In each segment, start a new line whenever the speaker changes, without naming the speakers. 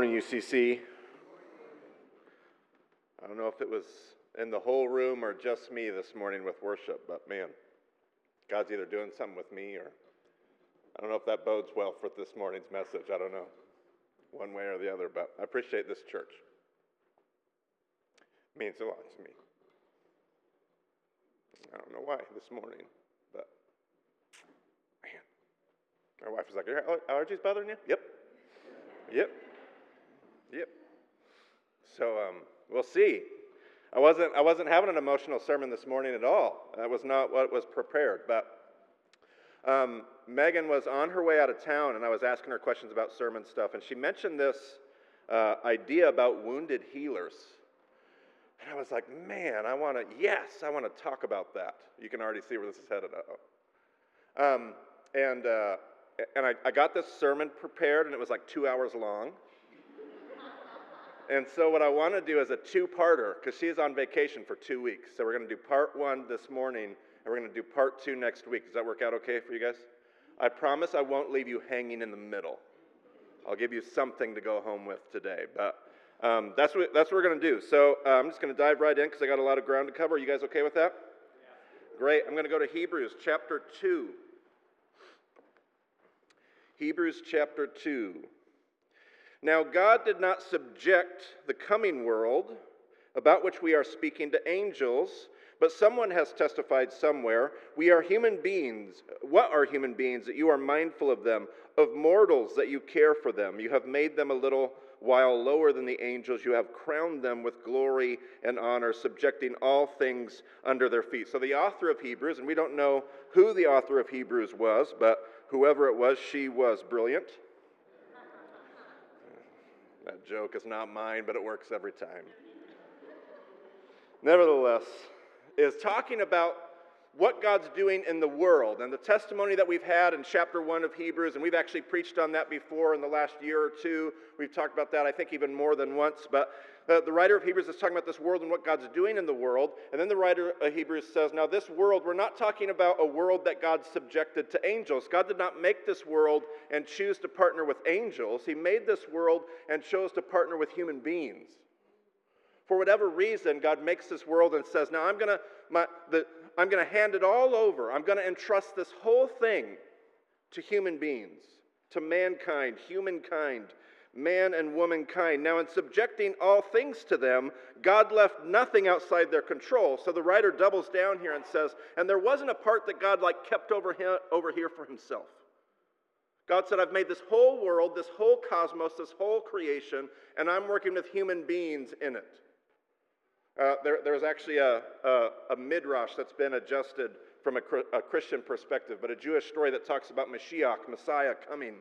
morning, UCC. I don't know if it was in the whole room or just me this morning with worship, but man, God's either doing something with me or I don't know if that bodes well for this morning's message. I don't know, one way or the other, but I appreciate this church. It means a lot to me. I don't know why this morning, but man, my wife was like, Are allergies bothering you? Yep. Yep. Yep. So um, we'll see. I wasn't, I wasn't having an emotional sermon this morning at all. That was not what was prepared. But um, Megan was on her way out of town, and I was asking her questions about sermon stuff, and she mentioned this uh, idea about wounded healers. And I was like, man, I want to, yes, I want to talk about that. You can already see where this is headed. Um, and uh, and I, I got this sermon prepared, and it was like two hours long. And so, what I want to do is a two parter, because she's on vacation for two weeks. So, we're going to do part one this morning, and we're going to do part two next week. Does that work out okay for you guys? I promise I won't leave you hanging in the middle. I'll give you something to go home with today. But um, that's, what, that's what we're going to do. So, uh, I'm just going to dive right in because I got a lot of ground to cover. Are you guys okay with that? Yeah. Great. I'm going to go to Hebrews chapter 2. Hebrews chapter 2. Now, God did not subject the coming world, about which we are speaking, to angels, but someone has testified somewhere we are human beings. What are human beings that you are mindful of them? Of mortals that you care for them. You have made them a little while lower than the angels. You have crowned them with glory and honor, subjecting all things under their feet. So, the author of Hebrews, and we don't know who the author of Hebrews was, but whoever it was, she was brilliant. That joke is not mine, but it works every time. Nevertheless, is talking about what God's doing in the world and the testimony that we've had in chapter one of Hebrews, and we've actually preached on that before in the last year or two. We've talked about that, I think, even more than once. But the, the writer of Hebrews is talking about this world and what God's doing in the world. And then the writer of Hebrews says, Now, this world, we're not talking about a world that God subjected to angels. God did not make this world and choose to partner with angels, He made this world and chose to partner with human beings. For whatever reason, God makes this world and says, Now I'm going to, I'm going to hand it all over. I'm going to entrust this whole thing to human beings, to mankind, humankind, man and womankind. Now, in subjecting all things to them, God left nothing outside their control. So the writer doubles down here and says, and there wasn't a part that God like kept over here, over here for himself. God said, I've made this whole world, this whole cosmos, this whole creation, and I'm working with human beings in it. Uh, there, there's actually a, a, a, midrash that's been adjusted from a, a, Christian perspective, but a Jewish story that talks about Mashiach, Messiah, coming.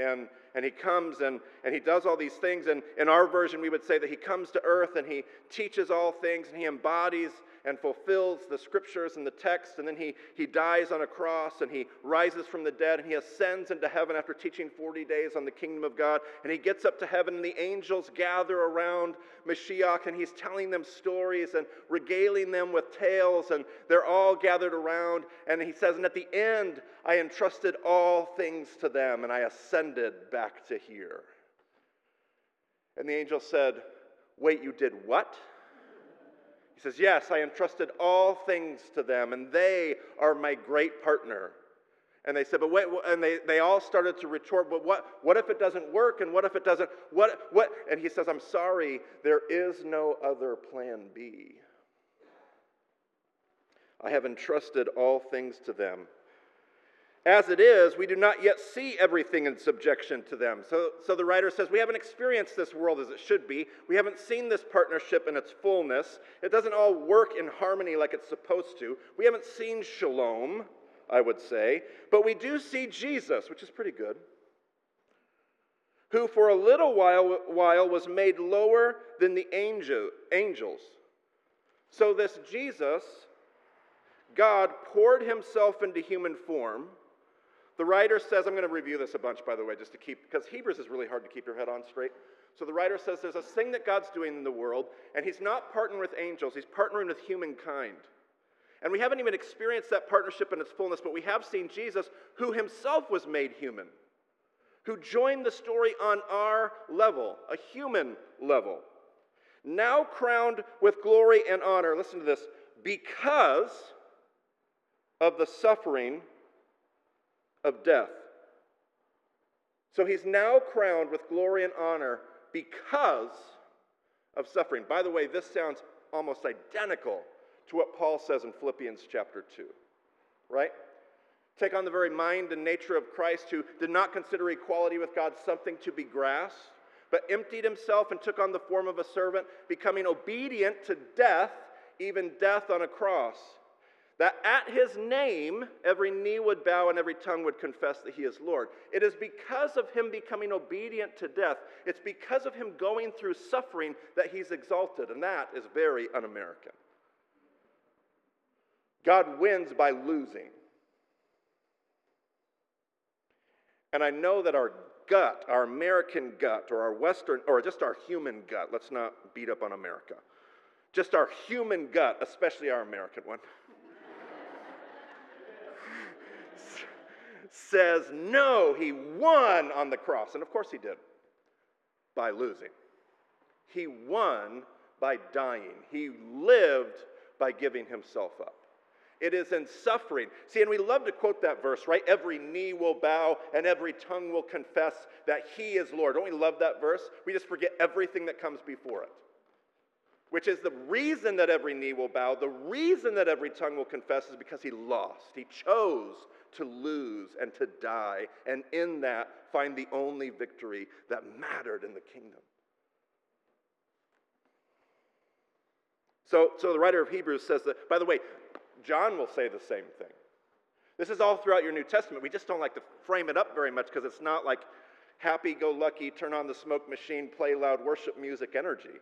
And, and he comes and, and he does all these things. And in our version, we would say that he comes to earth and he teaches all things and he embodies and fulfills the scriptures and the text. And then he, he dies on a cross and he rises from the dead and he ascends into heaven after teaching 40 days on the kingdom of God. And he gets up to heaven and the angels gather around Mashiach and he's telling them stories and regaling them with tales. And they're all gathered around. And he says, And at the end, I entrusted all things to them and I ascended back to here. And the angel said, Wait, you did what? He says, Yes, I entrusted all things to them, and they are my great partner. And they said, but wait, and they, they all started to retort, but what, what if it doesn't work? And what if it doesn't? What, what? And he says, I'm sorry, there is no other plan B. I have entrusted all things to them. As it is, we do not yet see everything in subjection to them. So, so the writer says, We haven't experienced this world as it should be. We haven't seen this partnership in its fullness. It doesn't all work in harmony like it's supposed to. We haven't seen shalom, I would say. But we do see Jesus, which is pretty good, who for a little while, while was made lower than the angel, angels. So this Jesus, God poured himself into human form the writer says, I'm going to review this a bunch, by the way, just to keep, because Hebrews is really hard to keep your head on straight. So the writer says there's a thing that God's doing in the world, and he's not partnering with angels, he's partnering with humankind. And we haven't even experienced that partnership in its fullness, but we have seen Jesus, who himself was made human, who joined the story on our level, a human level, now crowned with glory and honor. Listen to this because of the suffering of death. So he's now crowned with glory and honor because of suffering. By the way, this sounds almost identical to what Paul says in Philippians chapter 2, right? Take on the very mind and nature of Christ, who did not consider equality with God something to be grasped, but emptied himself and took on the form of a servant, becoming obedient to death, even death on a cross. That at his name every knee would bow and every tongue would confess that he is Lord. It is because of him becoming obedient to death, it's because of him going through suffering that he's exalted, and that is very un American. God wins by losing. And I know that our gut, our American gut, or our Western, or just our human gut, let's not beat up on America, just our human gut, especially our American one, says, no, he won on the cross. And of course he did, by losing. He won by dying, he lived by giving himself up. It is in suffering. See, and we love to quote that verse, right? Every knee will bow and every tongue will confess that He is Lord. Don't we love that verse? We just forget everything that comes before it, which is the reason that every knee will bow, the reason that every tongue will confess is because He lost. He chose to lose and to die, and in that find the only victory that mattered in the kingdom. So, so the writer of Hebrews says that, by the way, John will say the same thing. This is all throughout your New Testament. We just don't like to frame it up very much because it's not like happy go lucky, turn on the smoke machine, play loud worship music energy.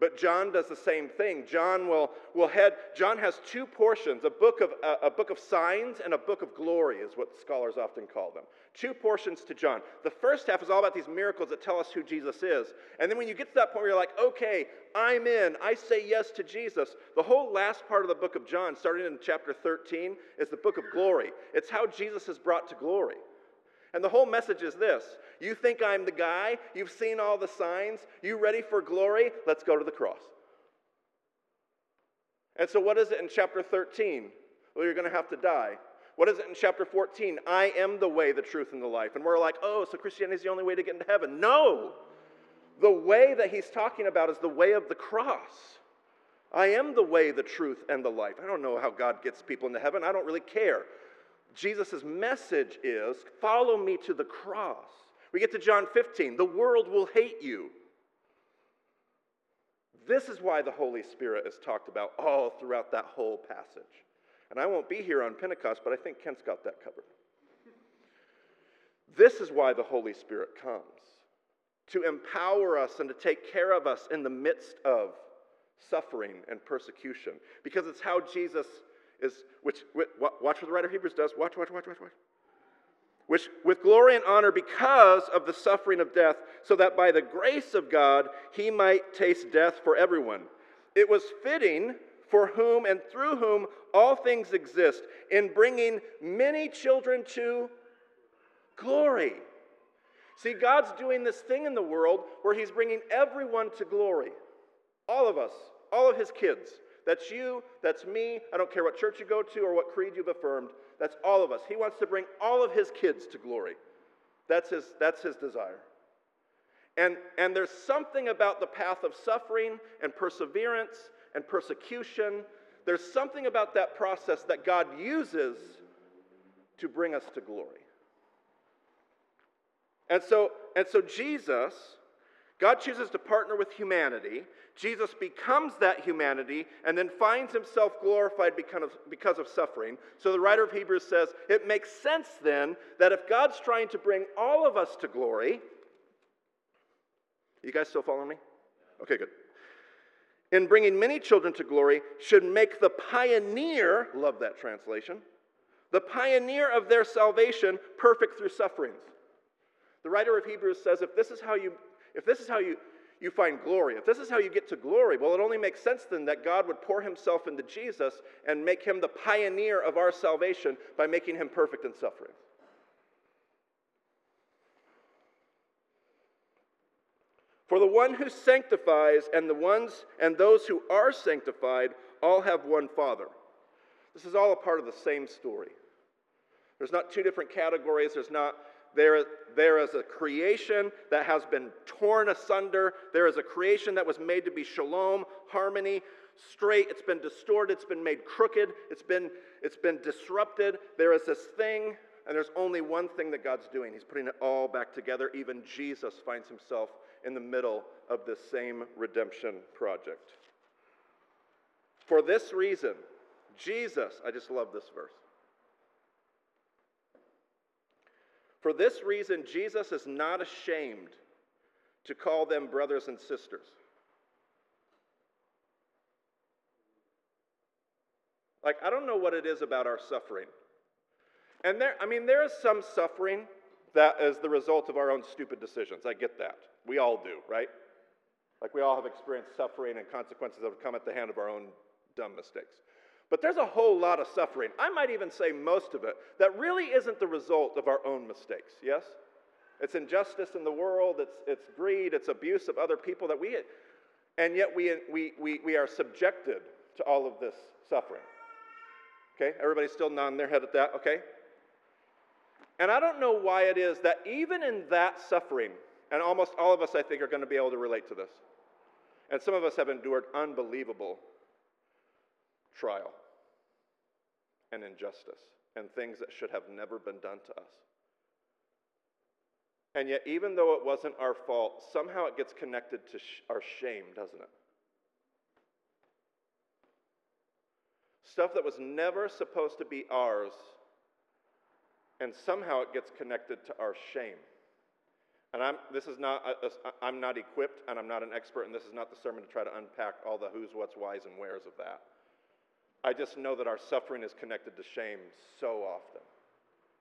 But John does the same thing. John will, will head, John has two portions a book, of, a, a book of signs and a book of glory, is what scholars often call them. Two portions to John. The first half is all about these miracles that tell us who Jesus is. And then when you get to that point where you're like, okay, I'm in, I say yes to Jesus, the whole last part of the book of John, starting in chapter 13, is the book of glory. It's how Jesus is brought to glory. And the whole message is this You think I'm the guy? You've seen all the signs? You ready for glory? Let's go to the cross. And so, what is it in chapter 13? Well, you're going to have to die. What is it in chapter 14? I am the way, the truth, and the life. And we're like, oh, so Christianity is the only way to get into heaven. No! The way that he's talking about is the way of the cross. I am the way, the truth, and the life. I don't know how God gets people into heaven. I don't really care. Jesus' message is follow me to the cross. We get to John 15 the world will hate you. This is why the Holy Spirit is talked about all throughout that whole passage. And I won't be here on Pentecost, but I think Kent's got that covered. This is why the Holy Spirit comes to empower us and to take care of us in the midst of suffering and persecution, because it's how Jesus is, which, watch what the writer of Hebrews does. Watch, watch, watch, watch, watch. Which, with glory and honor, because of the suffering of death, so that by the grace of God he might taste death for everyone. It was fitting for whom and through whom all things exist, in bringing many children to glory. See, God's doing this thing in the world where He's bringing everyone to glory. All of us, all of His kids. That's you, that's me. I don't care what church you go to or what creed you've affirmed. That's all of us. He wants to bring all of his kids to glory. That's his, that's his desire. And, and there's something about the path of suffering and perseverance and persecution. There's something about that process that God uses to bring us to glory. And so, and so Jesus, God chooses to partner with humanity Jesus becomes that humanity and then finds himself glorified because of, because of suffering. So the writer of Hebrews says it makes sense then that if God's trying to bring all of us to glory, you guys still following me? Okay, good. In bringing many children to glory, should make the pioneer, love that translation, the pioneer of their salvation perfect through sufferings. The writer of Hebrews says if this is how you if this is how you, you find glory, if this is how you get to glory, well, it only makes sense then that God would pour himself into Jesus and make him the pioneer of our salvation by making him perfect in suffering. For the one who sanctifies and the ones and those who are sanctified all have one Father. This is all a part of the same story. There's not two different categories. There's not there, there is a creation that has been torn asunder. There is a creation that was made to be shalom, harmony, straight. It's been distorted. It's been made crooked. It's been, it's been disrupted. There is this thing, and there's only one thing that God's doing. He's putting it all back together. Even Jesus finds himself in the middle of this same redemption project. For this reason, Jesus, I just love this verse. For this reason, Jesus is not ashamed to call them brothers and sisters. Like, I don't know what it is about our suffering. And there, I mean, there is some suffering that is the result of our own stupid decisions. I get that. We all do, right? Like, we all have experienced suffering and consequences that have come at the hand of our own dumb mistakes. But there's a whole lot of suffering, I might even say most of it, that really isn't the result of our own mistakes, yes? It's injustice in the world, it's, it's greed, it's abuse of other people that we, and yet we, we, we, we are subjected to all of this suffering. Okay, everybody's still nodding their head at that, okay? And I don't know why it is that even in that suffering, and almost all of us, I think, are going to be able to relate to this, and some of us have endured unbelievable trial and injustice and things that should have never been done to us. And yet, even though it wasn't our fault, somehow it gets connected to sh- our shame, doesn't it? Stuff that was never supposed to be ours, and somehow it gets connected to our shame. And I'm, this is not, a, a, I'm not equipped and I'm not an expert, and this is not the sermon to try to unpack all the who's, what's, whys, and wheres of that. I just know that our suffering is connected to shame so often.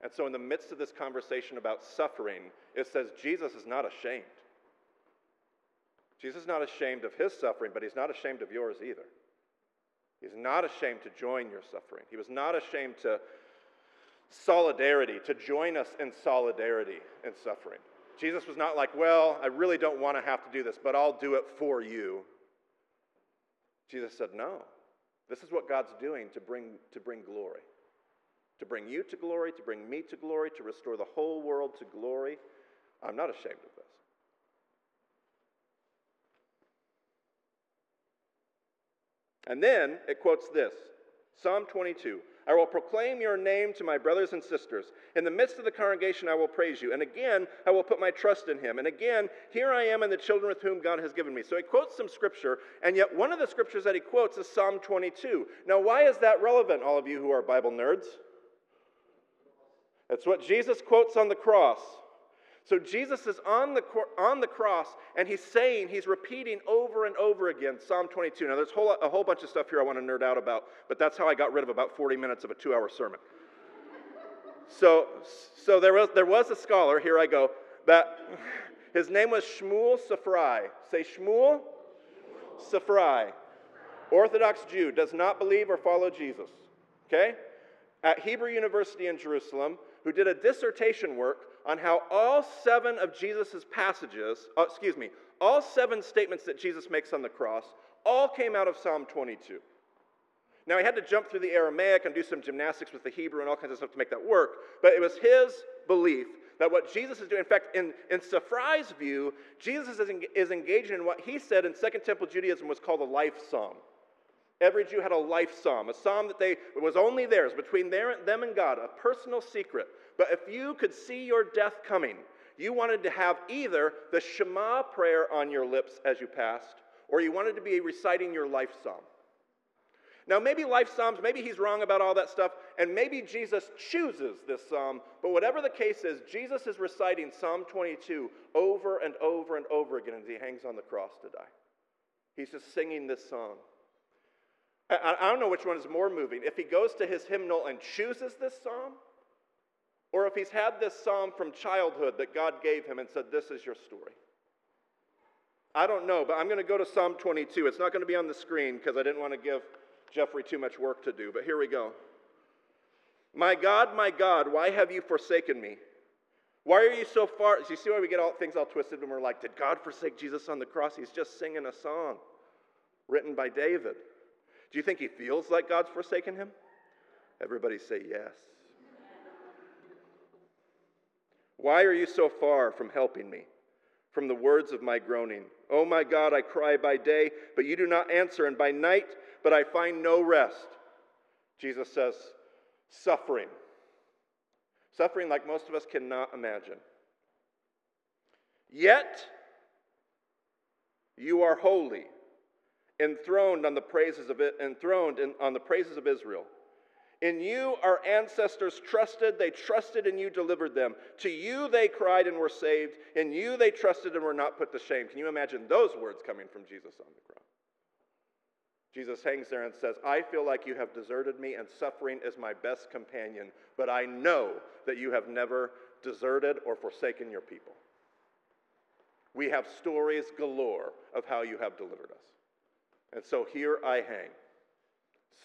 And so, in the midst of this conversation about suffering, it says Jesus is not ashamed. Jesus is not ashamed of his suffering, but he's not ashamed of yours either. He's not ashamed to join your suffering. He was not ashamed to solidarity, to join us in solidarity in suffering. Jesus was not like, well, I really don't want to have to do this, but I'll do it for you. Jesus said, no. This is what God's doing to bring, to bring glory. To bring you to glory, to bring me to glory, to restore the whole world to glory. I'm not ashamed of this. And then it quotes this Psalm 22 I will proclaim your name to my brothers and sisters. In the midst of the congregation, I will praise you. And again, I will put my trust in him. And again, here I am and the children with whom God has given me. So he quotes some scripture, and yet one of the scriptures that he quotes is Psalm 22. Now, why is that relevant, all of you who are Bible nerds? That's what Jesus quotes on the cross. So Jesus is on the, on the cross and he's saying, he's repeating over and over again Psalm 22. Now, there's a whole, a whole bunch of stuff here I want to nerd out about, but that's how I got rid of about 40 minutes of a two hour sermon. so so there, was, there was a scholar, here I go, that his name was Shmuel Safrai. Say Shmuel Safrai. Orthodox Jew, does not believe or follow Jesus. Okay? At Hebrew University in Jerusalem, who did a dissertation work on how all seven of Jesus' passages, uh, excuse me, all seven statements that Jesus makes on the cross, all came out of Psalm 22. Now, he had to jump through the Aramaic and do some gymnastics with the Hebrew and all kinds of stuff to make that work, but it was his belief that what Jesus is doing, in fact, in, in Safrai's view, Jesus is, is engaging in what he said in Second Temple Judaism was called a life psalm. Every Jew had a life psalm, a psalm that they was only theirs, between their, them and God, a personal secret. But if you could see your death coming, you wanted to have either the Shema prayer on your lips as you passed, or you wanted to be reciting your life psalm. Now, maybe life psalms, maybe he's wrong about all that stuff, and maybe Jesus chooses this psalm, but whatever the case is, Jesus is reciting Psalm 22 over and over and over again as he hangs on the cross to die. He's just singing this song. I, I don't know which one is more moving. If he goes to his hymnal and chooses this psalm, or if he's had this psalm from childhood that God gave him and said, This is your story. I don't know, but I'm going to go to Psalm 22. It's not going to be on the screen because I didn't want to give Jeffrey too much work to do, but here we go. My God, my God, why have you forsaken me? Why are you so far? Do you see why we get all things all twisted when we're like, did God forsake Jesus on the cross? He's just singing a song written by David. Do you think he feels like God's forsaken him? Everybody say yes. Why are you so far from helping me? From the words of my groaning. Oh my God, I cry by day, but you do not answer, and by night, but I find no rest. Jesus says, suffering. Suffering like most of us cannot imagine. Yet, you are holy, enthroned on the praises of it, enthroned in, on the praises of Israel. In you our ancestors trusted, they trusted and you delivered them. To you they cried and were saved. In you they trusted and were not put to shame. Can you imagine those words coming from Jesus on the cross? Jesus hangs there and says, I feel like you have deserted me, and suffering is my best companion, but I know that you have never deserted or forsaken your people. We have stories galore of how you have delivered us. And so here I hang,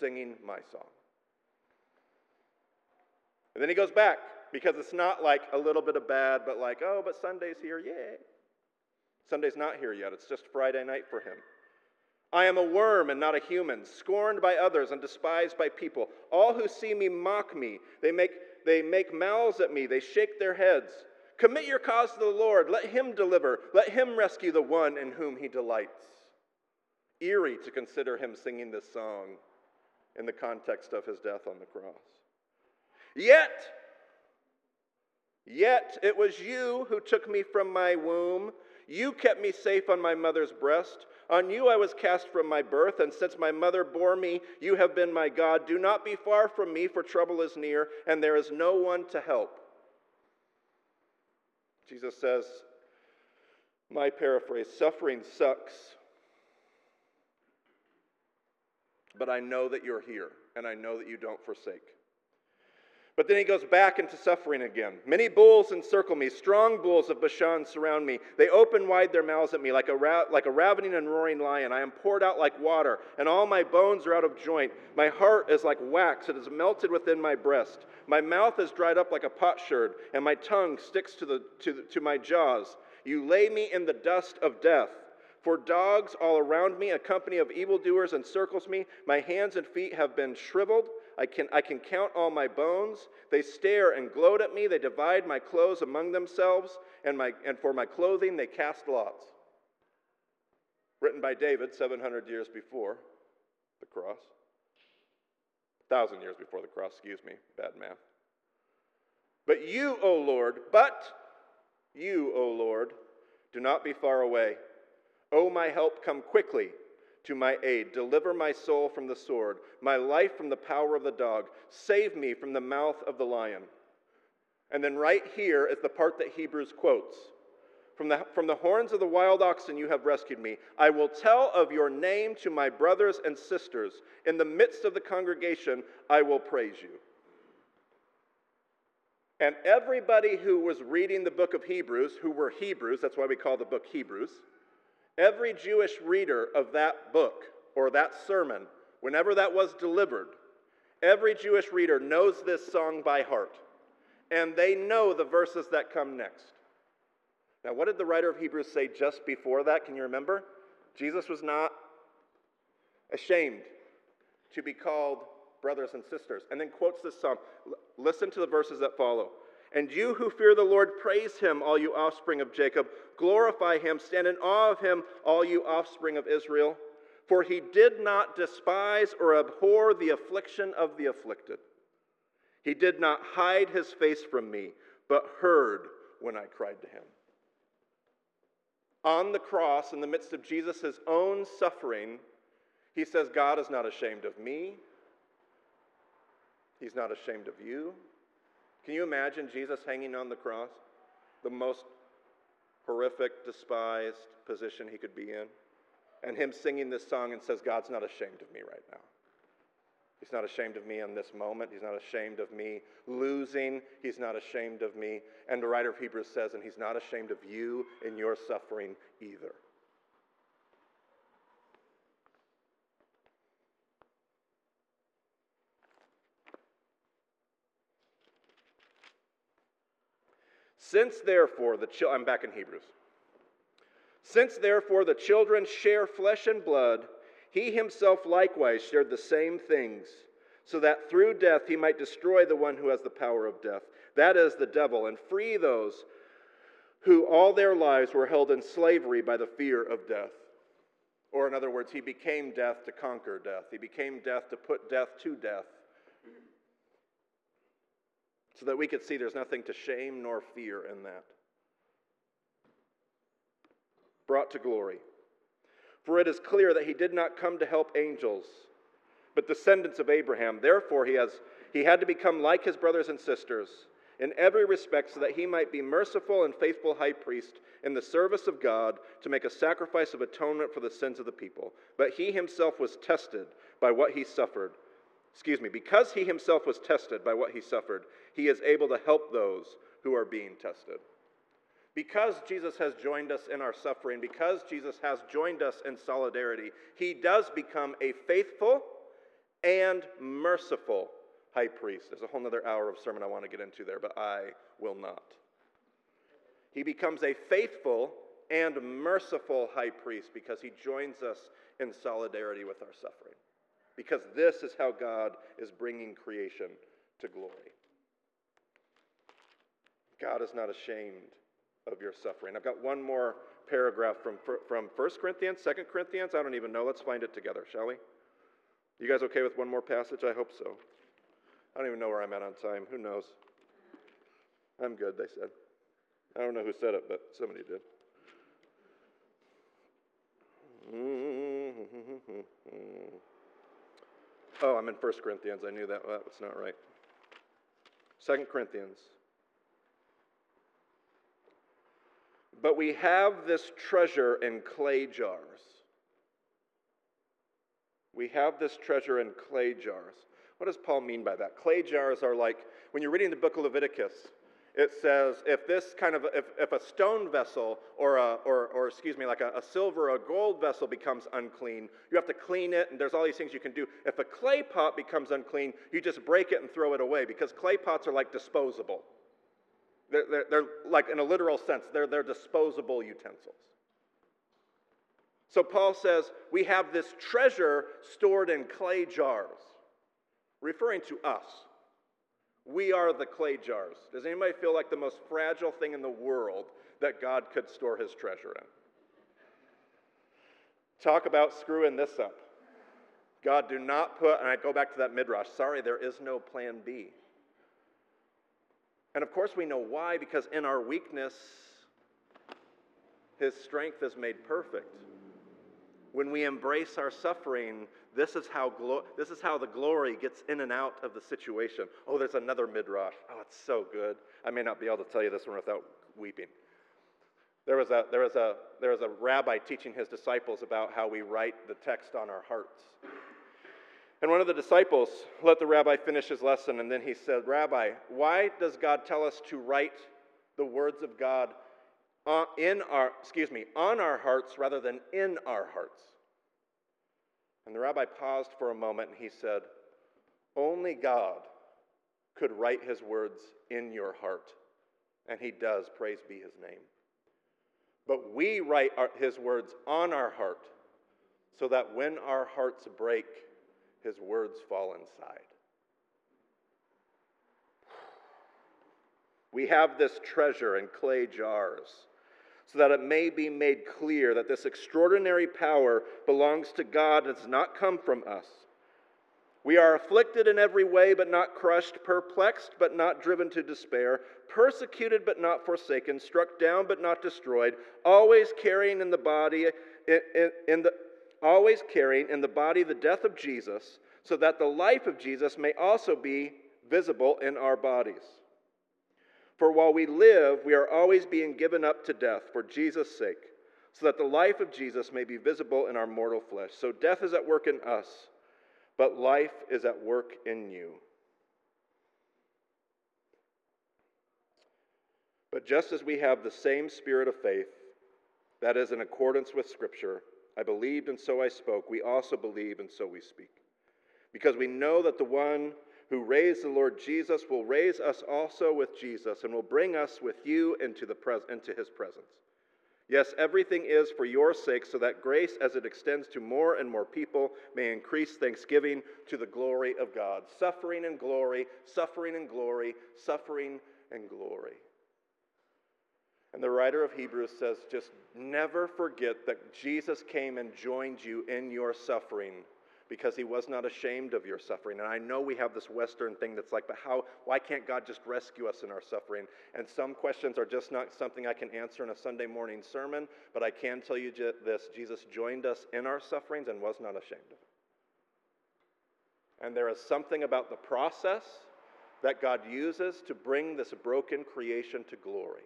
singing my song. And then he goes back because it's not like a little bit of bad, but like, oh, but Sunday's here, yay. Sunday's not here yet. It's just Friday night for him. I am a worm and not a human, scorned by others and despised by people. All who see me mock me. They make, they make mouths at me. They shake their heads. Commit your cause to the Lord. Let him deliver. Let him rescue the one in whom he delights. Eerie to consider him singing this song in the context of his death on the cross. Yet, yet it was you who took me from my womb. You kept me safe on my mother's breast. On you I was cast from my birth, and since my mother bore me, you have been my God. Do not be far from me, for trouble is near, and there is no one to help. Jesus says, my paraphrase suffering sucks, but I know that you're here, and I know that you don't forsake. But then he goes back into suffering again. Many bulls encircle me. Strong bulls of Bashan surround me. They open wide their mouths at me like a, ra- like a ravening and roaring lion. I am poured out like water, and all my bones are out of joint. My heart is like wax. It is melted within my breast. My mouth is dried up like a potsherd, and my tongue sticks to, the, to, the, to my jaws. You lay me in the dust of death. For dogs all around me, a company of evildoers encircles me. My hands and feet have been shriveled. I can, I can count all my bones. They stare and gloat at me. They divide my clothes among themselves, and, my, and for my clothing they cast lots. Written by David 700 years before the cross. 1,000 years before the cross, excuse me, bad math. But you, O Lord, but you, O Lord, do not be far away. O my help, come quickly to my aid. Deliver my soul from the sword, my life from the power of the dog. Save me from the mouth of the lion. And then, right here is the part that Hebrews quotes from the, from the horns of the wild oxen you have rescued me. I will tell of your name to my brothers and sisters. In the midst of the congregation, I will praise you. And everybody who was reading the book of Hebrews, who were Hebrews, that's why we call the book Hebrews, Every Jewish reader of that book or that sermon, whenever that was delivered, every Jewish reader knows this song by heart. And they know the verses that come next. Now, what did the writer of Hebrews say just before that? Can you remember? Jesus was not ashamed to be called brothers and sisters. And then quotes this psalm. Listen to the verses that follow. And you who fear the Lord, praise him, all you offspring of Jacob. Glorify him, stand in awe of him, all you offspring of Israel. For he did not despise or abhor the affliction of the afflicted. He did not hide his face from me, but heard when I cried to him. On the cross, in the midst of Jesus' own suffering, he says, God is not ashamed of me. He's not ashamed of you. Can you imagine Jesus hanging on the cross? The most horrific, despised position he could be in. And him singing this song and says, God's not ashamed of me right now. He's not ashamed of me in this moment. He's not ashamed of me losing. He's not ashamed of me. And the writer of Hebrews says, and he's not ashamed of you in your suffering either. Since therefore the I'm back in Hebrews. Since therefore the children share flesh and blood, he himself likewise shared the same things, so that through death he might destroy the one who has the power of death, that is the devil, and free those who all their lives were held in slavery by the fear of death. Or, in other words, he became death to conquer death. He became death to put death to death. So that we could see there's nothing to shame nor fear in that. Brought to glory. For it is clear that he did not come to help angels, but descendants of Abraham. Therefore, he, has, he had to become like his brothers and sisters in every respect so that he might be merciful and faithful high priest in the service of God to make a sacrifice of atonement for the sins of the people. But he himself was tested by what he suffered. Excuse me, because he himself was tested by what he suffered, he is able to help those who are being tested. Because Jesus has joined us in our suffering, because Jesus has joined us in solidarity, he does become a faithful and merciful high priest. There's a whole other hour of sermon I want to get into there, but I will not. He becomes a faithful and merciful high priest because he joins us in solidarity with our suffering. Because this is how God is bringing creation to glory. God is not ashamed of your suffering. I've got one more paragraph from, from 1 Corinthians, 2 Corinthians. I don't even know. Let's find it together, shall we? You guys okay with one more passage? I hope so. I don't even know where I'm at on time. Who knows? I'm good, they said. I don't know who said it, but somebody did. Oh, I'm in 1 Corinthians. I knew that. Well, that was not right. 2 Corinthians. But we have this treasure in clay jars. We have this treasure in clay jars. What does Paul mean by that? Clay jars are like, when you're reading the book of Leviticus, it says if this kind of, if, if a stone vessel or, a, or, or excuse me, like a, a silver or a gold vessel becomes unclean, you have to clean it, and there's all these things you can do. If a clay pot becomes unclean, you just break it and throw it away because clay pots are like disposable. They're, they're, they're like, in a literal sense, they're, they're disposable utensils. So Paul says, we have this treasure stored in clay jars, referring to us. We are the clay jars. Does anybody feel like the most fragile thing in the world that God could store his treasure in? Talk about screwing this up. God, do not put, and I go back to that midrash, sorry, there is no plan B. And of course, we know why, because in our weakness, his strength is made perfect. When we embrace our suffering, this is how, glo- this is how the glory gets in and out of the situation. Oh, there's another midrash. Oh, it's so good. I may not be able to tell you this one without weeping. There was, a, there, was a, there was a rabbi teaching his disciples about how we write the text on our hearts. And one of the disciples let the rabbi finish his lesson, and then he said, Rabbi, why does God tell us to write the words of God in our, excuse me, on our hearts rather than in our hearts? And the rabbi paused for a moment and he said, Only God could write his words in your heart. And he does, praise be his name. But we write our, his words on our heart so that when our hearts break, his words fall inside. We have this treasure in clay jars so that it may be made clear that this extraordinary power belongs to God and does not come from us. We are afflicted in every way, but not crushed, perplexed, but not driven to despair, persecuted, but not forsaken, struck down, but not destroyed, always carrying in the body, in, in, in the, always carrying in the body the death of Jesus, so that the life of Jesus may also be visible in our bodies. For while we live, we are always being given up to death for Jesus' sake, so that the life of Jesus may be visible in our mortal flesh. So death is at work in us, but life is at work in you. But just as we have the same spirit of faith, that is in accordance with Scripture, I believed and so I spoke, we also believe and so we speak. Because we know that the one who raised the Lord Jesus will raise us also with Jesus and will bring us with you into, the pres- into his presence. Yes, everything is for your sake, so that grace, as it extends to more and more people, may increase thanksgiving to the glory of God. Suffering and glory, suffering and glory, suffering and glory. And the writer of Hebrews says, just never forget that Jesus came and joined you in your suffering because he was not ashamed of your suffering. And I know we have this Western thing that's like, but how, why can't God just rescue us in our suffering? And some questions are just not something I can answer in a Sunday morning sermon, but I can tell you this Jesus joined us in our sufferings and was not ashamed of it. And there is something about the process that God uses to bring this broken creation to glory.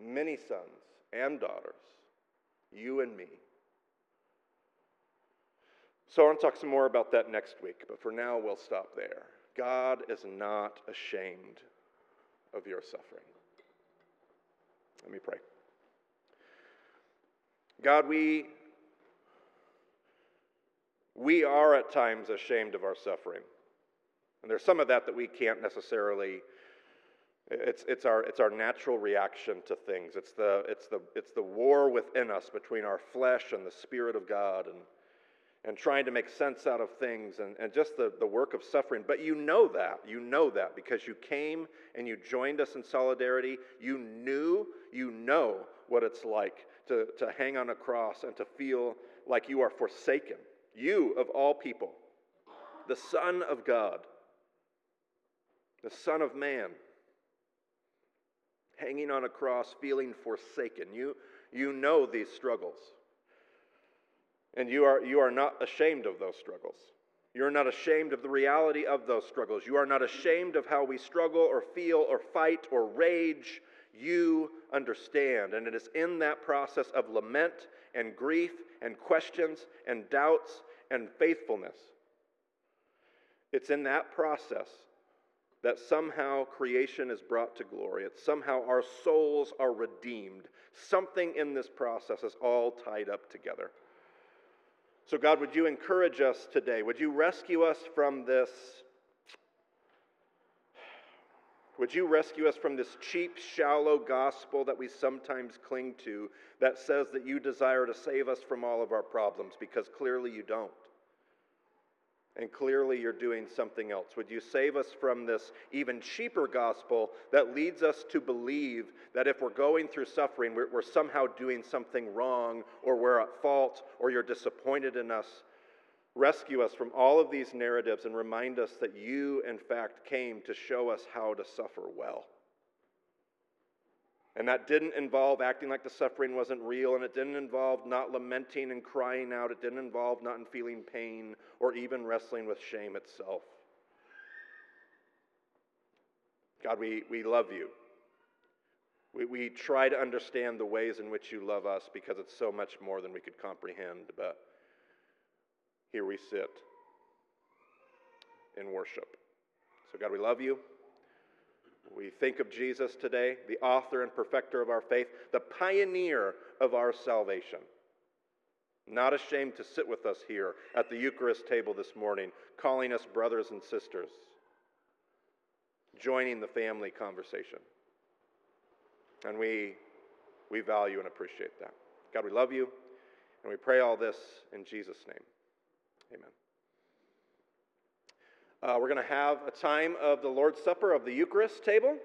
Many sons and daughters, you and me, so I want to talk some more about that next week, but for now we'll stop there. God is not ashamed of your suffering. Let me pray. God, we we are at times ashamed of our suffering. And there's some of that that we can't necessarily it's, it's, our, it's our natural reaction to things. It's the, it's, the, it's the war within us between our flesh and the Spirit of God. And, and trying to make sense out of things and, and just the, the work of suffering. But you know that. You know that because you came and you joined us in solidarity. You knew, you know what it's like to, to hang on a cross and to feel like you are forsaken. You, of all people, the Son of God, the Son of Man, hanging on a cross, feeling forsaken. You, you know these struggles. And you are, you are not ashamed of those struggles. You're not ashamed of the reality of those struggles. You are not ashamed of how we struggle or feel or fight or rage. You understand. And it is in that process of lament and grief and questions and doubts and faithfulness. It's in that process that somehow creation is brought to glory. It's somehow our souls are redeemed. Something in this process is all tied up together. So, God, would you encourage us today? Would you rescue us from this? Would you rescue us from this cheap, shallow gospel that we sometimes cling to that says that you desire to save us from all of our problems because clearly you don't? And clearly you're doing something else. Would you save us from this even cheaper gospel that leads us to believe that if we're going through suffering, we're, we're, somehow doing something wrong, or we're at fault, or you're disappointed in us? Rescue us from all of these narratives and remind us that you, in fact, came to show us how to suffer well. And that didn't involve acting like the suffering wasn't real, and it didn't involve not lamenting and crying out. It didn't involve not feeling pain or even wrestling with shame itself. God, we, we love you. We, we try to understand the ways in which you love us because it's so much more than we could comprehend, but here we sit in worship. So, God, we love you. We think of Jesus today, the author and perfecter of our faith, the pioneer of our salvation. Not ashamed to sit with us here at the Eucharist table this morning, calling us brothers and sisters, joining the family conversation. And we, we value and appreciate that. God, we love you, and we pray all this in Jesus' name. Amen. Uh, we're going to have a time of the Lord's Supper of the Eucharist table.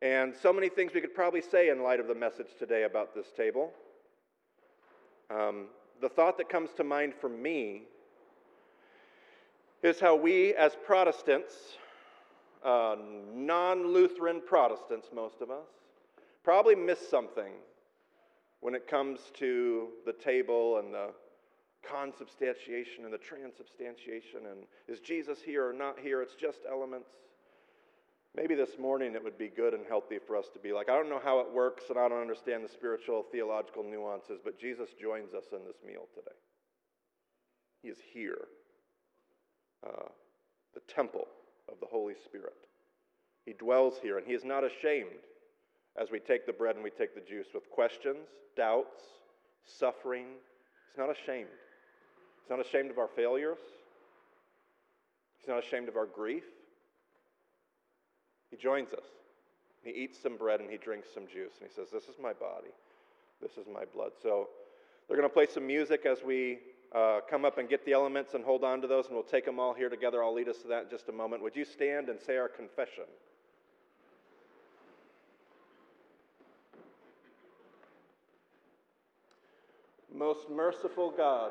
And so many things we could probably say in light of the message today about this table. Um, the thought that comes to mind for me is how we, as Protestants, uh, non Lutheran Protestants, most of us, probably miss something when it comes to the table and the consubstantiation and the transubstantiation and is Jesus here or not here? It's just elements. Maybe this morning it would be good and healthy for us to be like, I don't know how it works and I don't understand the spiritual, theological nuances, but Jesus joins us in this meal today. He is here, uh, the temple of the Holy Spirit. He dwells here and he is not ashamed as we take the bread and we take the juice with questions, doubts, suffering. He's not ashamed. He's not ashamed of our failures. He's not ashamed of our grief. He joins us. He eats some bread and he drinks some juice. And he says, This is my body. This is my blood. So they're going to play some music as we uh, come up and get the elements and hold on to those, and we'll take them all here together. I'll lead us to that in just a moment. Would you stand and say our confession? Most merciful God,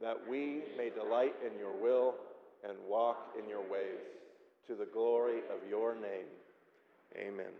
that we may delight in your will and walk in your ways, to the glory of your name. Amen.